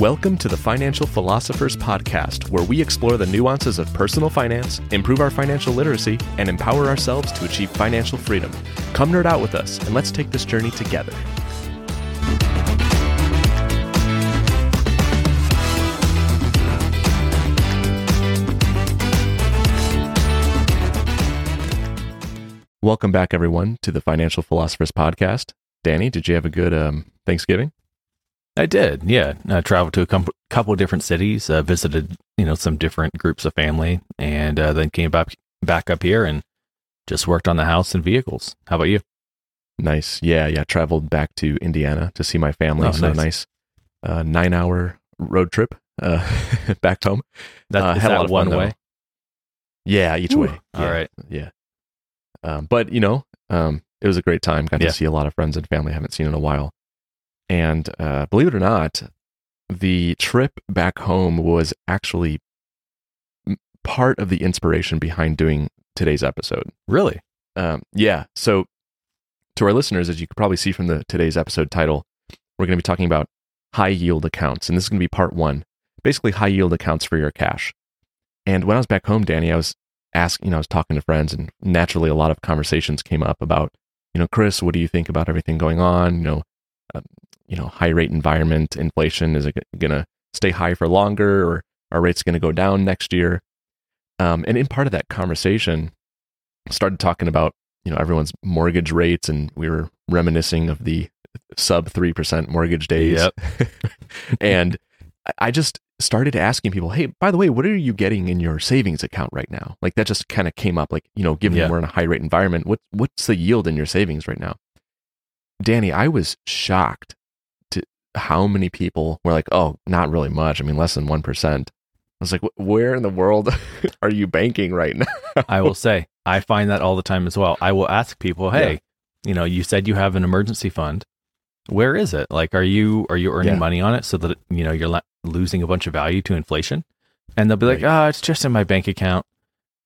Welcome to the Financial Philosophers Podcast, where we explore the nuances of personal finance, improve our financial literacy, and empower ourselves to achieve financial freedom. Come nerd out with us, and let's take this journey together. Welcome back, everyone, to the Financial Philosophers Podcast. Danny, did you have a good um, Thanksgiving? I did, yeah. I traveled to a com- couple of different cities, uh, visited you know some different groups of family, and uh, then came back back up here and just worked on the house and vehicles. How about you? Nice, yeah, yeah. Traveled back to Indiana to see my family. Oh, so nice. nice, uh, nine hour road trip uh, back home. That, Uh, had a that lot of one fun, though. Yeah, each Ooh, way. all yeah, right. Yeah. Um, but you know, um, it was a great time. Got Yeah. to see a lot of friends and family I haven't seen in a while. And uh, believe it or not, the trip back home was actually part of the inspiration behind doing today's episode. Really? Um, yeah. So, to our listeners, as you could probably see from the today's episode title, we're going to be talking about high yield accounts, and this is going to be part one. Basically, high yield accounts for your cash. And when I was back home, Danny, I was asking, you know, I was talking to friends, and naturally, a lot of conversations came up about, you know, Chris, what do you think about everything going on? You know, um, you know, high rate environment, inflation is it going to stay high for longer, or are rates going to go down next year? Um, and in part of that conversation, started talking about you know everyone's mortgage rates, and we were reminiscing of the sub three percent mortgage days. Yep. and I- just started asking people, hey, by the way, what are you getting in your savings account right now? Like that just kind of came up. Like you know, given Yeah. we're in a high rate environment, what what's the yield in your savings right now? Danny, I was shocked how many people were like, oh, not really much. I mean, less than one percent. I was like, where in the world are you banking right now? I will say I find that all the time as well. I will ask people, "Hey, Yeah. you know, you said you have an emergency fund. Where is it? Like, are you are you earning Yeah. money on it so that you know you're la- losing a bunch of value to inflation?" And they'll be like, Right. "Oh, it's just in my bank account,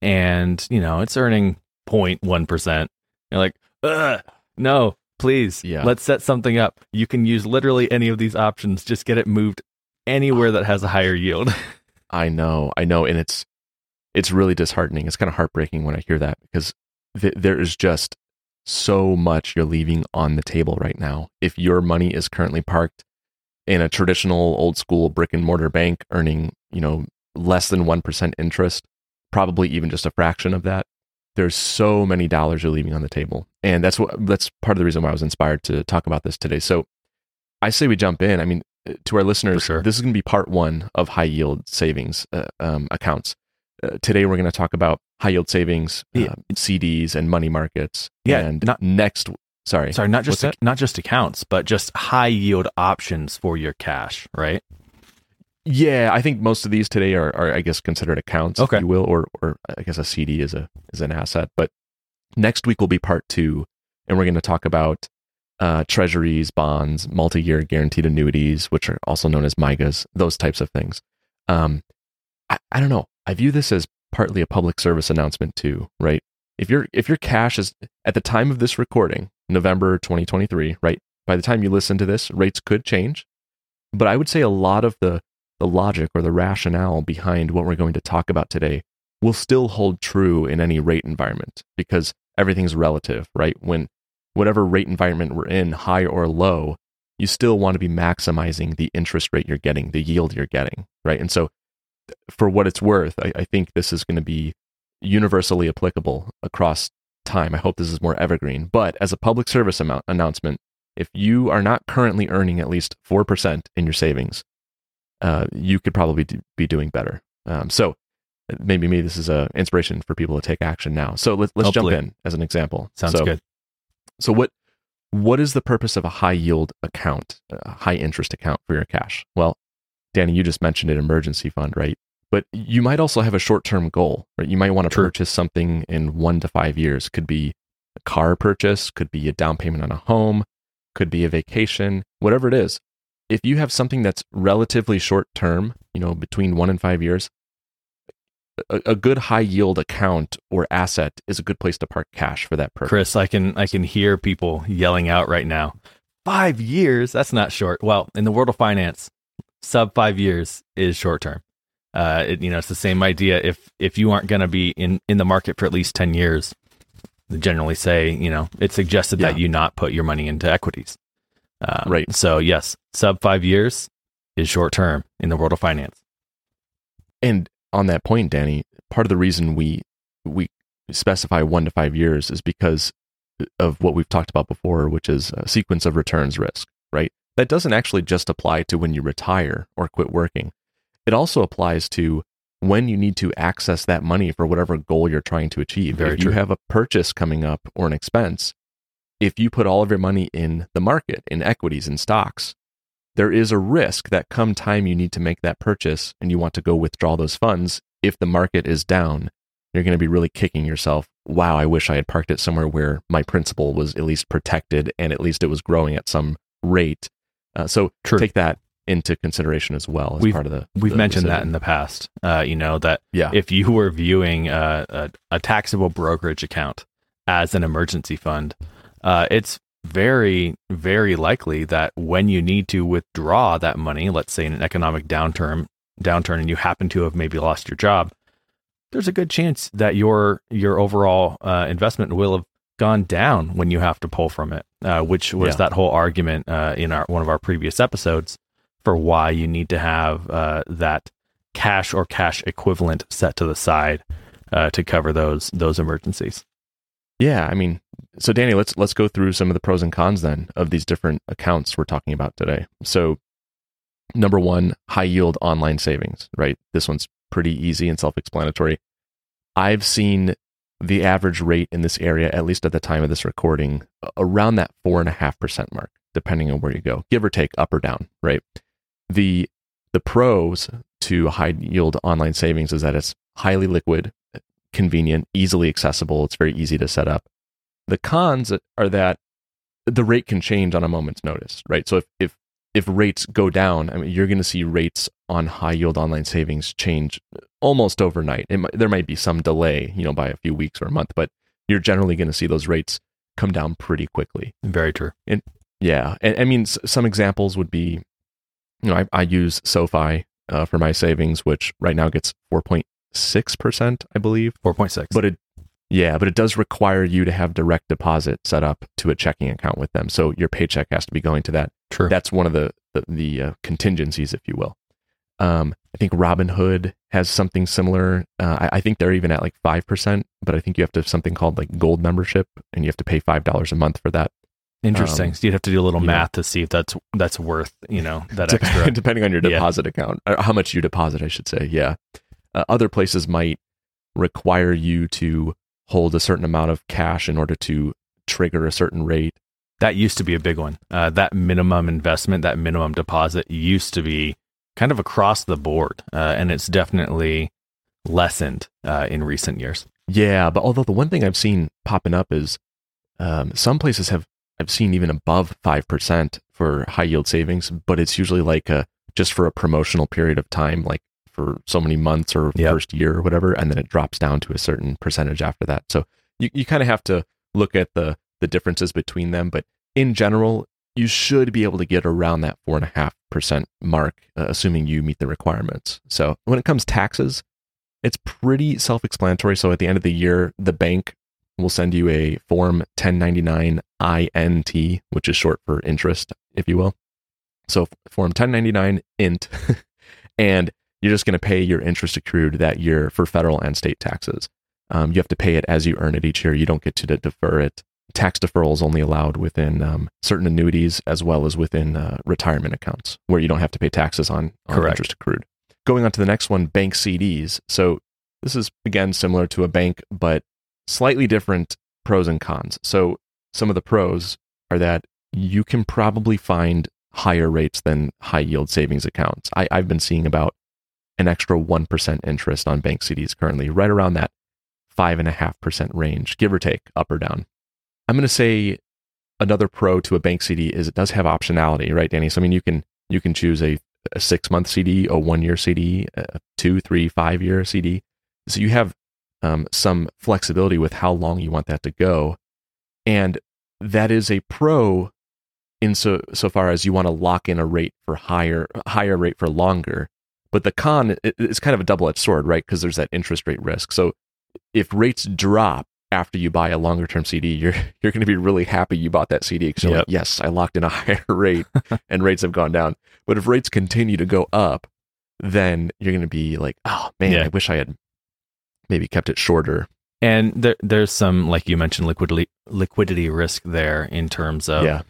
and you know, it's earning 0.1 percent." You're like, Ugh, "No, please, Yeah. let's set something up. You can use literally any of these options. Just get it moved anywhere that has a higher yield." I know, I know, and it's it's really disheartening. It's kind of heartbreaking when I hear that because th- there is just so much you're leaving on the table right now. If your money is currently parked in a traditional old school brick and mortar bank earning, you know, less than 1% interest, probably even just a fraction of that, there's so many dollars you're leaving on the table. And that's what that's part of the reason why I was inspired to talk about this today. So I say we jump in. I mean, uh, to our listeners, sure. this is going to be part one of high yield savings uh, um, accounts. Uh, today, we're going to talk about high yield savings, Yeah. uh, CDs, and money markets. Yeah, and not- next, sorry, Sorry, not just that? not just accounts, but just high yield options for your cash, right? Yeah, I think most of these today are, are I guess, considered accounts, Okay. if you will, or or I guess a CD is a is an asset. But next week will be part two, and we're going to talk about uh, treasuries, bonds, multi-year guaranteed annuities, which are also known as MYGAs, those types of things. Um, I, I don't know. I view this as partly a public service announcement too, right? If your if your cash is at the time of this recording, November 2023, right? By the time you listen to this, rates could change. But I would say a lot of the the logic or the rationale behind what we're going to talk about today will still hold true in any rate environment because everything's relative, right? When whatever rate environment we're in, high or low, you still want to be maximizing the interest rate you're getting, the yield you're getting, right? And so, for what it's worth, I, I think this is going to be universally applicable across time. I hope this is more evergreen. But as a public service amount, announcement, if you are not currently earning at least 4% in your savings, uh, you could probably do, be doing better. Um, so maybe maybe this is a inspiration for people to take action now. So let's let's Hopefully. jump in as an example. Sounds So- good. So what what is the purpose of a high yield account, a high interest account for your cash? Well, Danny, you just mentioned an emergency fund, right? But you might also have a short term goal, right? You might want to True. purchase something in one to five years. Could be a car purchase, could be a down payment on a home, could be a vacation, whatever it is. If you have something that's relatively short term, you know, between one and five years, a, a good high yield account or asset is a good place to park cash for that purpose. Chris, I can I can hear people yelling out right now. Five years? That's not short. Well, in the world of finance, sub five years is short term. Uh, it, you know, it's the same idea. If if you aren't going to be in in the market for at least ten years, they generally say you know it's suggested Yeah. that you not put your money into equities. Um, Right. So yes, sub five years is short term in the world of finance. And on that point, Danny, part of the reason we we specify one to five years is because of what we've talked about before, which is a sequence of returns risk, right? That doesn't actually just apply to when you retire or quit working. It also applies to when you need to access that money for whatever goal you're trying to achieve. Very if true. you have a purchase coming up or an expense, if you put all of your money in the market, in equities, in stocks, there is a risk that come time you need to make that purchase and you want to go withdraw those funds, if the market is down, you're going to be really kicking yourself. Wow, I wish I had parked it somewhere where my principal was at least protected and at least it was growing at some rate. Uh, so True. take that into consideration as well as We've- part of the. We've the mentioned that in the past. Uh, you know that Yeah. if you were viewing a, a, a taxable brokerage account as an emergency fund, uh, it's very, very likely that when you need to withdraw that money, let's say in an economic downturn, downturn, and you happen to have maybe lost your job, there's a good chance that your your overall uh, investment will have gone down when you have to pull from it, uh, which was Yeah. that whole argument uh, in our one of our previous episodes for why you need to have uh, that cash or cash equivalent set to the side uh, to cover those those emergencies. Yeah, I mean, so Danny, let's let's go through some of the pros and cons then of these different accounts we're talking about today. So, number one, high yield online savings. Right, this one's pretty easy and self-explanatory. I've seen the average rate in this area, at least at the time of this recording, around that four and a half percent mark, depending on where you go, give or take, up or down. Right. The the pros to high yield online savings is that it's highly liquid, convenient, easily accessible. It's very easy to set up. The cons are that the rate can change on a moment's notice, right? So if if if rates go down, I mean, you're going to see rates on high yield online savings change almost overnight. It might, there might be some delay, you know, by a few weeks or a month, but you're generally going to see those rates come down pretty quickly. Very true. Yeah, and I mean, s- some examples would be, you know, I, I use SoFi uh, for my savings, which right now gets 4.6 percent, I believe. Four point six. But it, yeah, but it does require you to have direct deposit set up to a checking account with them. So your paycheck has to be going to that. true. That's one of the the, the uh, contingencies, if you will. Um, I think Robinhood has something similar. Uh, I, I think they're even at like five percent, but I think you have to have something called like gold membership, and you have to pay five dollars a month for that. Interesting. um, so you'd have to do a little yeah. math to see if that's that's worth you know that extra. depending on your Yeah. deposit account, or how much you deposit, I should say. Yeah. Uh, other places might require you to hold a certain amount of cash in order to trigger a certain rate. That used to be a big one. Uh, that minimum investment, that minimum deposit used to be kind of across the board, uh, and it's definitely lessened uh, in recent years. Yeah, but although the one thing I've seen popping up is um, some places have I've seen even above five percent for high yield savings, but it's usually like a just for a promotional period of time, like for so many months or Yep. first year or whatever, and then it drops down to a certain percentage after that. So you, you kind of have to look at the the differences between them, but in general, you should be able to get around that four and a half percent mark, uh, assuming you meet the requirements. So when it comes taxes, it's pretty self-explanatory. So at the end of the year, the bank will send you a form 1099 INT, which is short for interest, if you will. So form 1099 int, and you're just going to pay your interest accrued that year for federal and state taxes. Um, you have to pay it as you earn it each year. You don't get to de- defer it. Tax deferral is only allowed within um, certain annuities as well as within uh, retirement accounts where you don't have to pay taxes on, on Correct. interest accrued. Going on to the next one, bank CDs. So this is again similar to a bank, but slightly different pros and cons. So some of the pros are that you can probably find higher rates than high yield savings accounts. I, I've been seeing about an extra 1% interest on bank CDs currently, right around that 5.5% range, give or take, up or down. I'm going to say another pro to a bank CD is it does have optionality, right, Danny? So, I mean, you can, you can choose a, a six month CD, a one year CD, a two, three, five year CD. So you have um, some flexibility with how long you want that to go. And that is a pro in so so far as you want to lock in a rate for higher higher rate for longer. But the con is kind of a double edged sword, right? Because there's that interest rate risk. So if rates drop after you buy a longer term CD, you're you're going to be really happy you bought that CD because Yep. like, yes, I locked in a higher rate and rates have gone down. But if rates continue to go up, then you're going to be like, oh man, Yeah. I wish I had maybe kept it shorter. And there, there's some, like you mentioned, liquidity liquidity risk there in terms of yeah,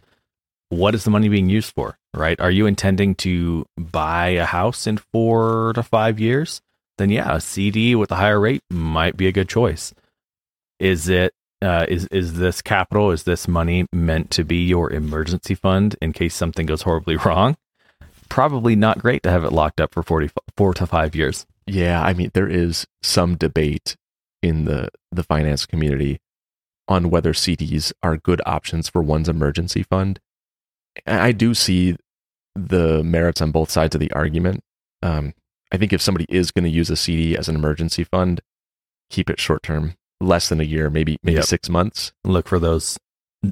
what is the money being used for, right? Are you intending to buy a house in four to five years? Then yeah, a CD with a higher rate might be a good choice. Is it uh, is is this capital? Is this money meant to be your emergency fund in case something goes horribly wrong? Probably not great to have it locked up for 40, four to five years. yeah. I mean, there is some debate in the the finance community on whether CDs are good options for one's emergency fund. I do see the merits on both sides of the argument. Um, I think if somebody is going to use a CD as an emergency fund, keep it short term, less than a year, maybe maybe Yep. six months. Look for those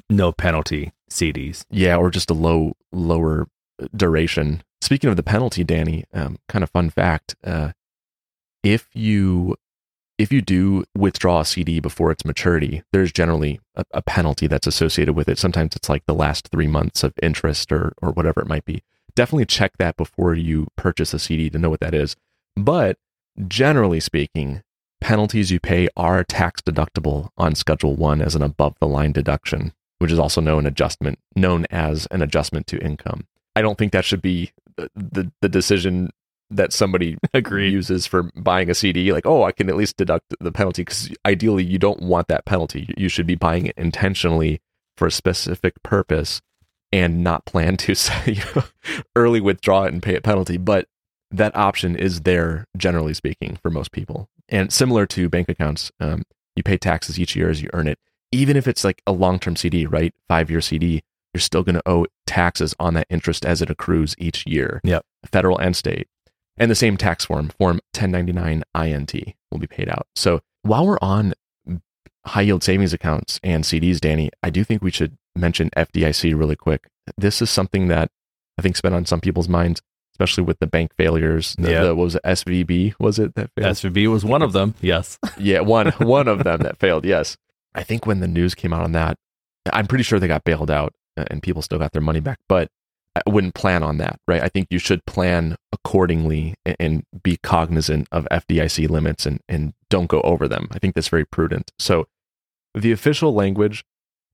no penalty CDs. Yeah, or just a low lower duration. Speaking of the penalty, Danny, um, kind of fun fact: uh, if you if you do withdraw a CD before its maturity, there's generally a, a penalty that's associated with it. Sometimes it's like the last three months of interest or or whatever it might be. Definitely check that before you purchase a CD to know what that is. But generally speaking, penalties you pay are tax deductible on Schedule One as an above the line deduction, which is also known adjustment known as an adjustment to income. I don't think that should be the the, the decision that somebody Agreed. uses for buying a CD. Like, oh, I can at least deduct the penalty because ideally you don't want that penalty. You should be buying it intentionally for a specific purpose and not plan to you know, early withdraw it and pay a penalty. But that option is there, generally speaking, for most people. And similar to bank accounts, um, you pay taxes each year as you earn it. Even if it's like a long term CD, right? Five year CD, you're still going to owe taxes on that interest as it accrues each year. Yep. Federal and state. And the same tax form, Form 1099 INT, will be paid out. So while we're on high yield savings accounts and CDs, Danny, I do think we should mention FDIC really quick. This is something that I think's been on some people's minds, especially with the bank failures. The, Yeah. the- what was it? SVB was it that failed? SVB was one of them. Yes. yeah, one one of them that failed. Yes, I think when the news came out on that, I'm pretty sure they got bailed out uh, and people still got their money back. But I wouldn't plan on that, right? I think you should plan accordingly and, and be cognizant of FDIC limits and and don't go over them. I think that's very prudent. So the official language,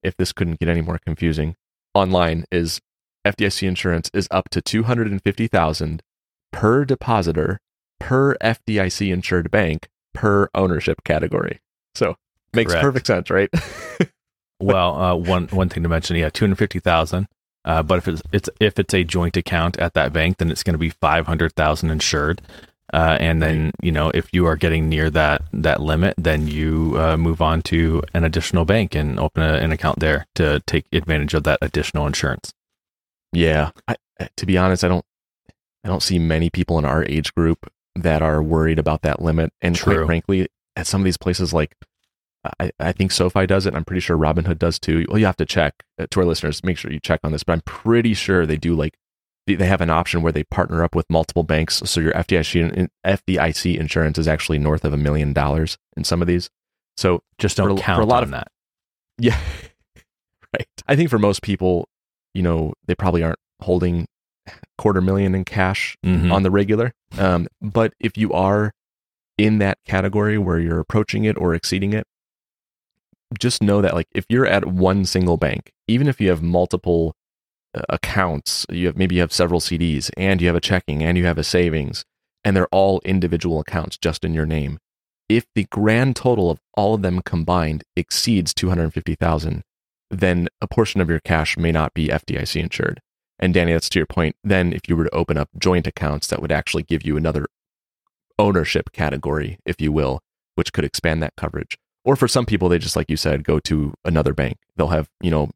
if this couldn't get any more confusing, online is FDIC insurance is up to two hundred and fifty thousand per depositor per FDIC insured bank per ownership category. So makes Correct. perfect sense, right? Well, uh, one one thing to mention, yeah, two hundred fifty thousand. Uh, but if it's, it's if it's a joint account at that bank, then it's going to be five hundred thousand insured. Uh, and then you know if you are getting near that that limit, then you uh, move on to an additional bank and open a, an account there to take advantage of that additional insurance. yeah. I, to be honest, I don't I don't see many people in our age group that are worried about that limit. And True. quite frankly, at some of these places like I, I think SoFi does it. and I'm pretty sure Robinhood does too. Well, you have to check uh, to our listeners. Make sure you check on this, but I'm pretty sure they do like they- have an option where they partner up with multiple banks. So your FDIC FDIC insurance is actually north of a million dollars in some of these. So Just don't For a- for a count lot on of- that. yeah, right. I think for most people, you know, they probably aren't holding quarter million in cash Mhm. on the regular. Um, but if you are in that category where you're approaching it or exceeding it, just know that like if you're at one single bank, even if you have multiple Uh, accounts, you have maybe you have several CDs and you have a checking and you have a savings, and they're all individual accounts just in your name. If the grand total of all of them combined exceeds 250,000, then a portion of your cash may not be FDIC insured. And Danny, that's to your point. Then, if you were to open up joint accounts, that would actually give you another ownership category, if you will, which could expand that coverage. Or for some people, they just, like you said, go to another bank. They'll have, you know,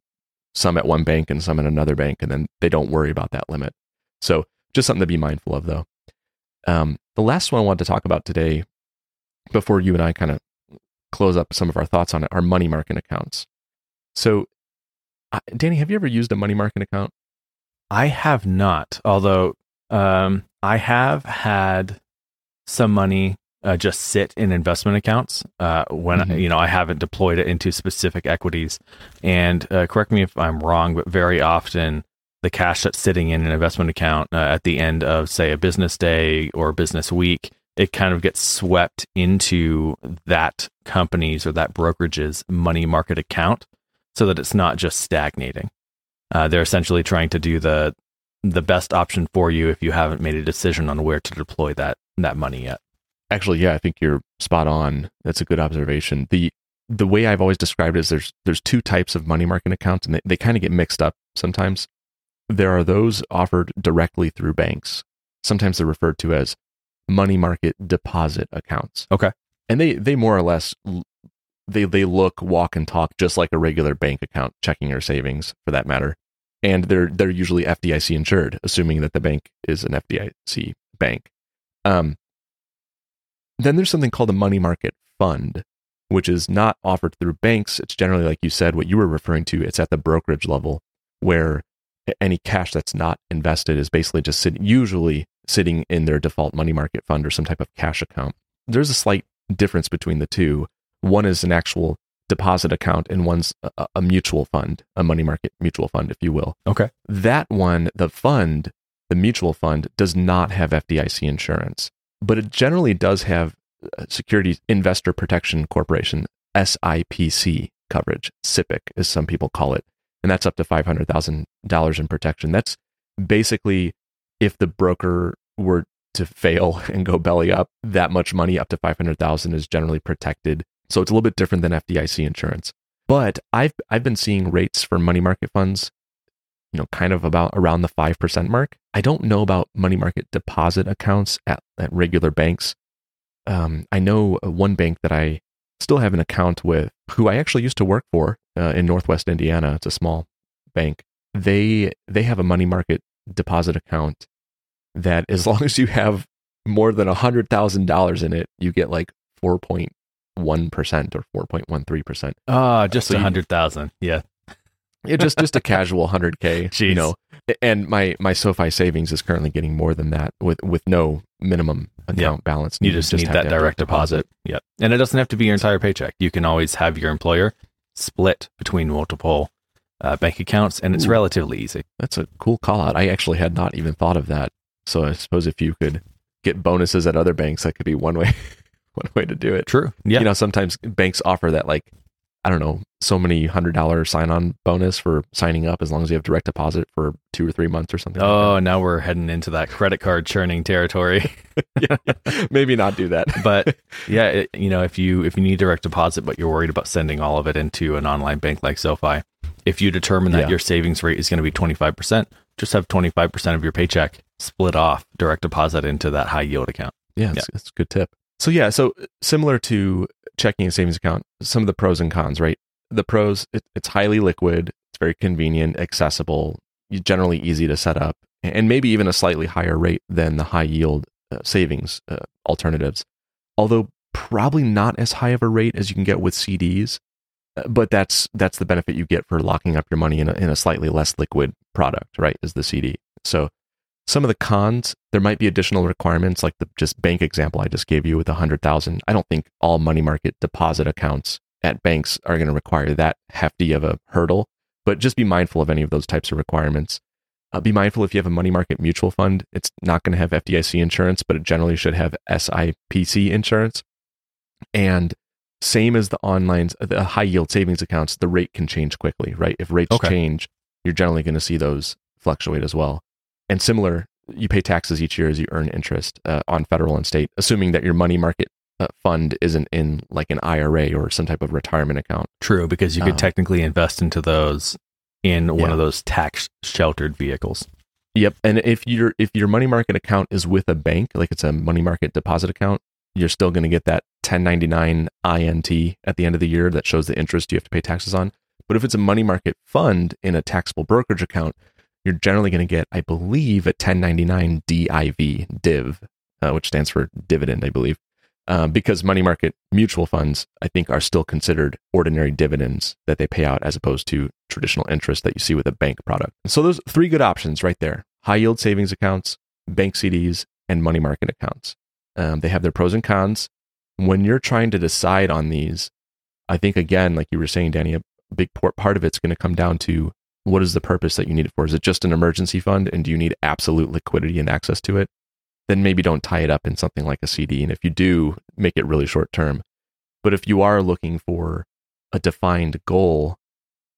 some at one bank and some at another bank, and then they don't worry about that limit. So, just something to be mindful of, though. Um, the last one I wanted to talk about today, before you and I kind of close up some of our thoughts on it, are money market accounts. So, Danny, have you ever used a money market account? I have not, although um, I have had some money uh, just sit in investment accounts uh, when Mhm. you know I haven't deployed it into specific equities. And uh, correct me if I'm wrong, but very often the cash that's sitting in an investment account uh, at the end of say a business day or business week, it kind of gets swept into that company's or that brokerage's money market account, so that it's not just stagnating. Uh, they're essentially trying to do the the best option for you if you haven't made a decision on where to deploy that that money yet. Actually, yeah, I think you're spot on. That's a good observation. The the way I've always described it is there's there's two types of money market accounts and they, they kind of get mixed up sometimes. There are those offered directly through banks. Sometimes they're referred to as money market deposit accounts. Okay. And they they more or less they they look, walk and talk just like a regular bank account, checking or savings for that matter. And they're they're usually FDIC insured, assuming that the bank is an FDIC bank. Um, then there's something called a money market fund, which is not offered through banks. It's generally, like you said, what you were referring to. It's at the brokerage level where any cash that's not invested is basically just sitting, usually sitting in their default money market fund or some type of cash account. There's a slight difference between the two. One is an actual deposit account, and one's a, a mutual fund, a money market mutual fund, if you will. Okay. That one, the fund, the mutual fund, does not have FDIC insurance, but it generally does have uh, Securities Investor Protection Corporation, SIPC coverage, SIPC, as some people call it. And that's up to $500,000 in protection. That's basically if the broker were to fail and go belly up, that much money up to 500,000 is generally protected. So it's a little bit different than FDIC insurance. But I've I've been seeing rates for money market funds you know, kind of about around the 5% mark. I don't know about money market deposit accounts at, at regular banks. Um, I know one bank that I still have an account with who I actually used to work for uh, in Northwest Indiana. It's a small bank. They, they have a money market deposit account that as long as you have more than $100,000 in it, you get like 4.1% or 4.13%. Ah, just So a hundred thousand. Yeah. Yeah, just just a casual 100k, you know. And my my SoFi savings is currently getting more than that with with no minimum account balance. You just, need that direct deposit. Yep. And it doesn't have to be your entire paycheck. You can always have your employer split between multiple uh, bank accounts, and it's Ooh. relatively easy. That's a cool call out. I actually had not even thought of that. So I suppose if you could get bonuses at other banks, that could be one way one way to do it. True. Yeah. You know, sometimes banks offer that like I don't know, so many hundred dollar sign on bonus for signing up as long as you have direct deposit for two or three months or something. like oh, now we're heading into that credit card churning territory. maybe not do that. but yeah, it, you know, if you if you need direct deposit, but you're worried about sending all of it into an online bank like SoFi, if you determine that Yeah. your savings rate is going to be 25 percent, just have 25 percent of your paycheck split off direct deposit into that high yield account. Yeah, that's, that's a good tip. So yeah, so similar to checking a savings account, some of the pros and cons, right? The pros, it, it's highly liquid, it's very convenient, accessible, generally easy to set up, and maybe even a slightly higher rate than the high yield uh, savings uh, alternatives. Although probably not as high of a rate as you can get with CDs, uh, but that's that's the benefit you get for locking up your money in a, in a slightly less liquid product, right? Is the CD. So some of the cons, there might be additional requirements, like the just bank example I just gave you with a hundred thousand. I don't think all money market deposit accounts at banks are going to require that hefty of a hurdle. But just be mindful of any of those types of requirements. Uh, be mindful if you have a money market mutual fund, it's not going to have FDIC insurance, but it generally should have SIPC insurance. And same as the online, the high yield savings accounts, the rate can change quickly, right? If rates Okay. change, you're generally going to see those fluctuate as well. And similar, you pay taxes each year as you earn interest uh, on federal and state, assuming that your money market uh, fund isn't in like an IRA or some type of retirement account. True, because you could Um, technically invest into those in one Yeah. of those tax sheltered vehicles. Yep. And if your if your money market account is with a bank, like it's a money market deposit account, you're still going to get that 1099 INT at the end of the year that shows the interest you have to pay taxes on. But if it's a money market fund in a taxable brokerage account, you're generally going to get, I believe, a 1099 DIV, DIV, uh, which stands for dividend, I believe. um, because money market mutual funds, I think, are still considered ordinary dividends that they pay out as opposed to traditional interest that you see with a bank product. So, those three good options right there high yield savings accounts, bank CDs, and money market accounts. Um, they have their pros and cons. When you're trying to decide on these, I think, again, like you were saying, Danny, a big part of it's going to come down to what is the purpose that you need it for? Is it just an emergency fund? And do you need absolute liquidity and access to it? then maybe don't tie it up in something like a CD. And if you do, make it really short term. But if you are looking for a defined goal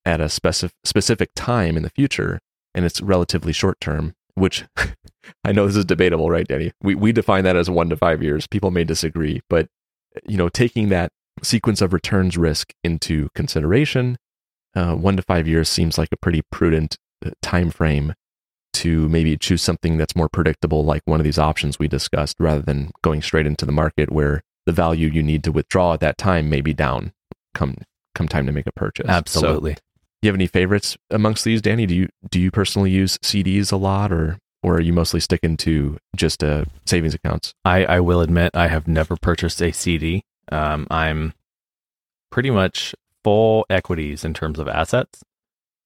at a specific specific time in the future and it's relatively short term, which I know this is debatable, right, Danny? We we define that as one to five years. People may disagree, but you know, taking that sequence of returns risk into consideration, uh, one to five years seems like a pretty prudent uh, time frame to maybe choose something that's more predictable, like one of these options we discussed, rather than going straight into the market where the value you need to withdraw at that time may be down come come time to make a purchase. Absolutely. So, do you have any favorites amongst these, Danny? Do you do you personally use CDs a lot, or or are you mostly sticking to just uh, savings accounts? I, I will admit I have never purchased a CD. Um, I'm pretty much full equities in terms of assets.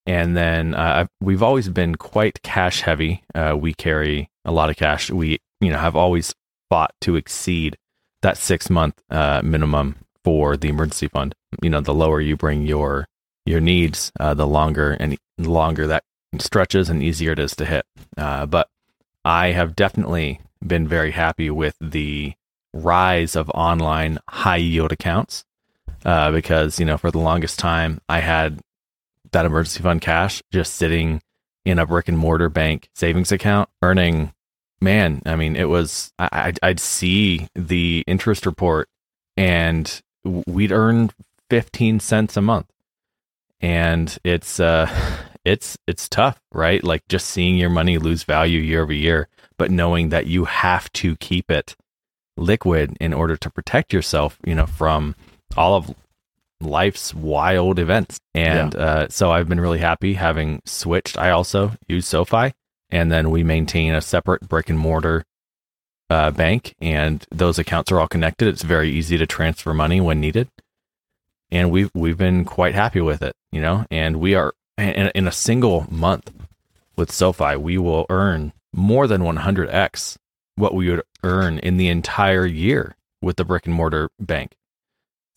And then uh, we've always been quite cash heavy. Uh, we carry a lot of cash. We, you know, have always fought to exceed that six month uh, minimum for the emergency fund. You know, the lower you bring your your needs, uh, the longer and longer that stretches and easier it is to hit. Uh, but I have definitely been very happy with the rise of online high yield accounts uh, because you know for the longest time I had that emergency fund cash just sitting in a brick and mortar bank savings account earning man i mean it was I, i'd see the interest report and we'd earn 15 cents a month. And it's uh it's it's tough right? Like just seeing your money lose value year over year but knowing that you have to keep it liquid in order to protect yourself you know from all of life's wild events. And yeah. uh, so I've been really happy having switched. I also use SoFi, and then we maintain a separate brick and mortar uh, bank, and those accounts are all connected. It's very easy to transfer money when needed, and we've we've been quite happy with it, you know. And we are in, in a single month with SoFi, we will earn more than 100x what we would earn in the entire year with the brick and mortar bank.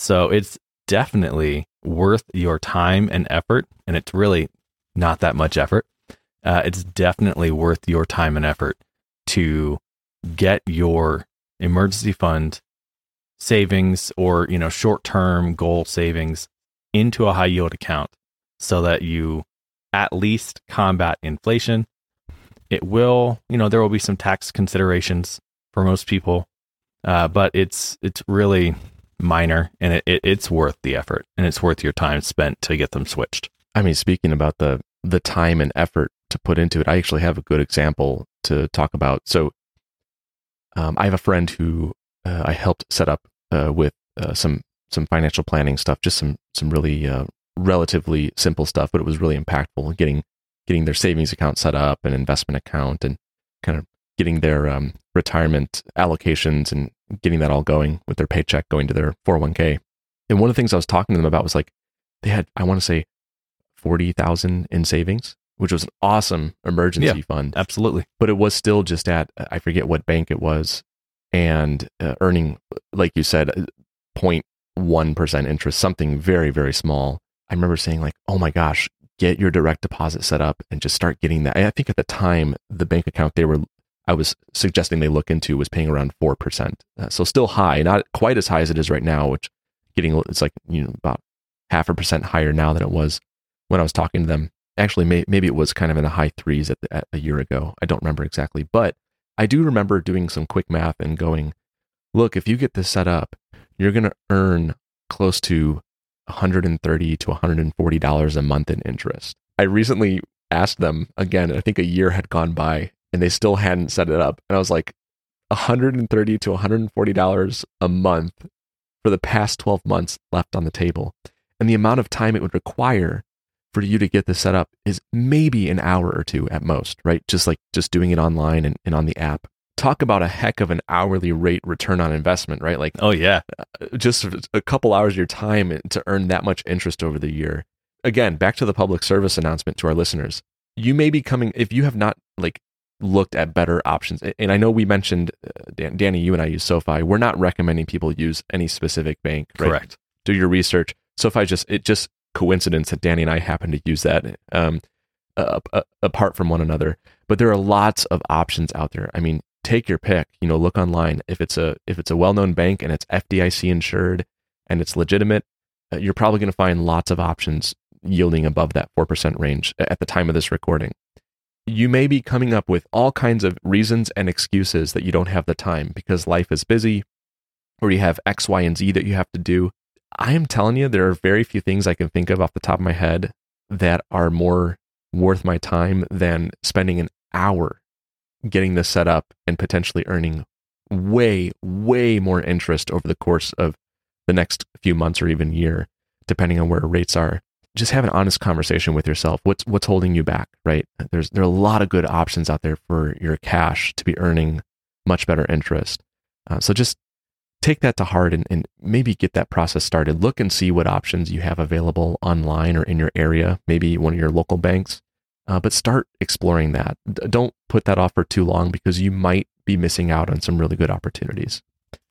So it's definitely worth your time and effort. And it's really not that much effort. Uh, it's definitely worth your time and effort to get your emergency fund savings or you know short-term goal savings into a high yield account so that you at least combat inflation it will you know there will be some tax considerations for most people uh, but it's it's really minor and it, it, it's worth the effort and it's worth your time spent to get them switched. I mean, speaking about the the time and effort to put into it, I actually have a good example to talk about. So, um, I have a friend who uh, I helped set up uh, with uh, some some financial planning stuff, just some some really uh, relatively simple stuff, but it was really impactful. Getting getting their savings account set up, an investment account, and kind of getting their um, retirement allocations and getting that all going with their paycheck going to their 401k. And one of the things I was talking to them about was like they had, I want to say, 40,000 in savings, which was an awesome emergency yeah, fund. Absolutely. But it was still just at, I forget what bank it was, and uh, earning, like you said, 0.1% interest, something very, very small. I remember saying, like, oh my gosh, get your direct deposit set up and just start getting that. I think at the time, the bank account they were I was suggesting they look into was paying around 4%. Uh, so still high, not quite as high as it is right now, which getting, it's like, you know, about half a percent higher now than it was when I was talking to them. Actually, may, maybe it was kind of in the high threes at, the, at a year ago. I don't remember exactly, but I do remember doing some quick math and going, look, if you get this set up, you're going to earn close to 130 to 140 dollars a month in interest. I recently asked them again. I think a year had gone by, and they still hadn't set it up. And I was like, 130 to 140 dollars a month for the past 12 months left on the table. And the amount of time it would require for you to get this set up is maybe an hour or two at most, right? Just like just doing it online and, and on the app. talk about a heck of an hourly rate return on investment, right? Like, oh yeah, uh, just a couple hours of your time to earn that much interest over the year. Again, back to the public service announcement to our listeners. You may be coming if you have not like looked at better options. And I know we mentioned uh, Dan, Danny, you and I use SoFi. We're not recommending people use any specific bank. Right? Correct. Do your research. SoFi just it just coincidence that Danny and I happen to use that um, uh, uh, apart from one another. But there are lots of options out there. I mean, take your pick. You know, look online. If it's a if it's a well known bank and it's FDIC insured and it's legitimate, uh, you're probably going to find lots of options yielding above that four percent range at the time of this recording. You may be coming up with all kinds of reasons and excuses that you don't have the time because life is busy, or you have X, Y, and Z that you have to do. I am telling you, there are very few things I can think of off the top of my head that are more worth my time than spending an hour getting this set up and potentially earning way, way more interest over the course of the next few months or even year, depending on where rates are. Just have an honest conversation with yourself. What's what's holding you back, right? There's there are a lot of good options out there for your cash to be earning much better interest. Uh, so just take that to heart and, and maybe get that process started. Look and see what options you have available online or in your area, maybe one of your local banks. Uh, but start exploring that. Don't put that off for too long because you might be missing out on some really good opportunities.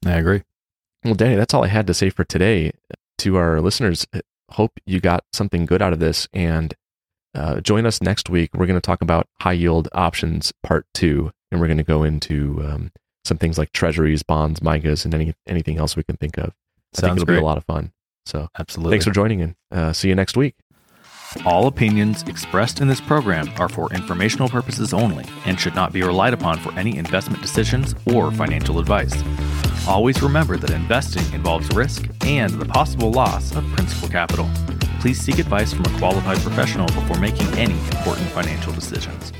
I agree. Well, Danny, that's all I had to say for today. To our listeners, hope you got something good out of this and uh, join us next week. We're going to talk about high yield options part two, and we're going to go into um, some things like treasuries, bonds, MYGAs, and any, anything else we can think of. I think it'll great. be a lot of fun. So, absolutely. Thanks for joining and uh, see you next week. All opinions expressed in this program are for informational purposes only and should not be relied upon for any investment decisions or financial advice. Always remember that investing involves risk and the possible loss of principal capital. Please seek advice from a qualified professional before making any important financial decisions.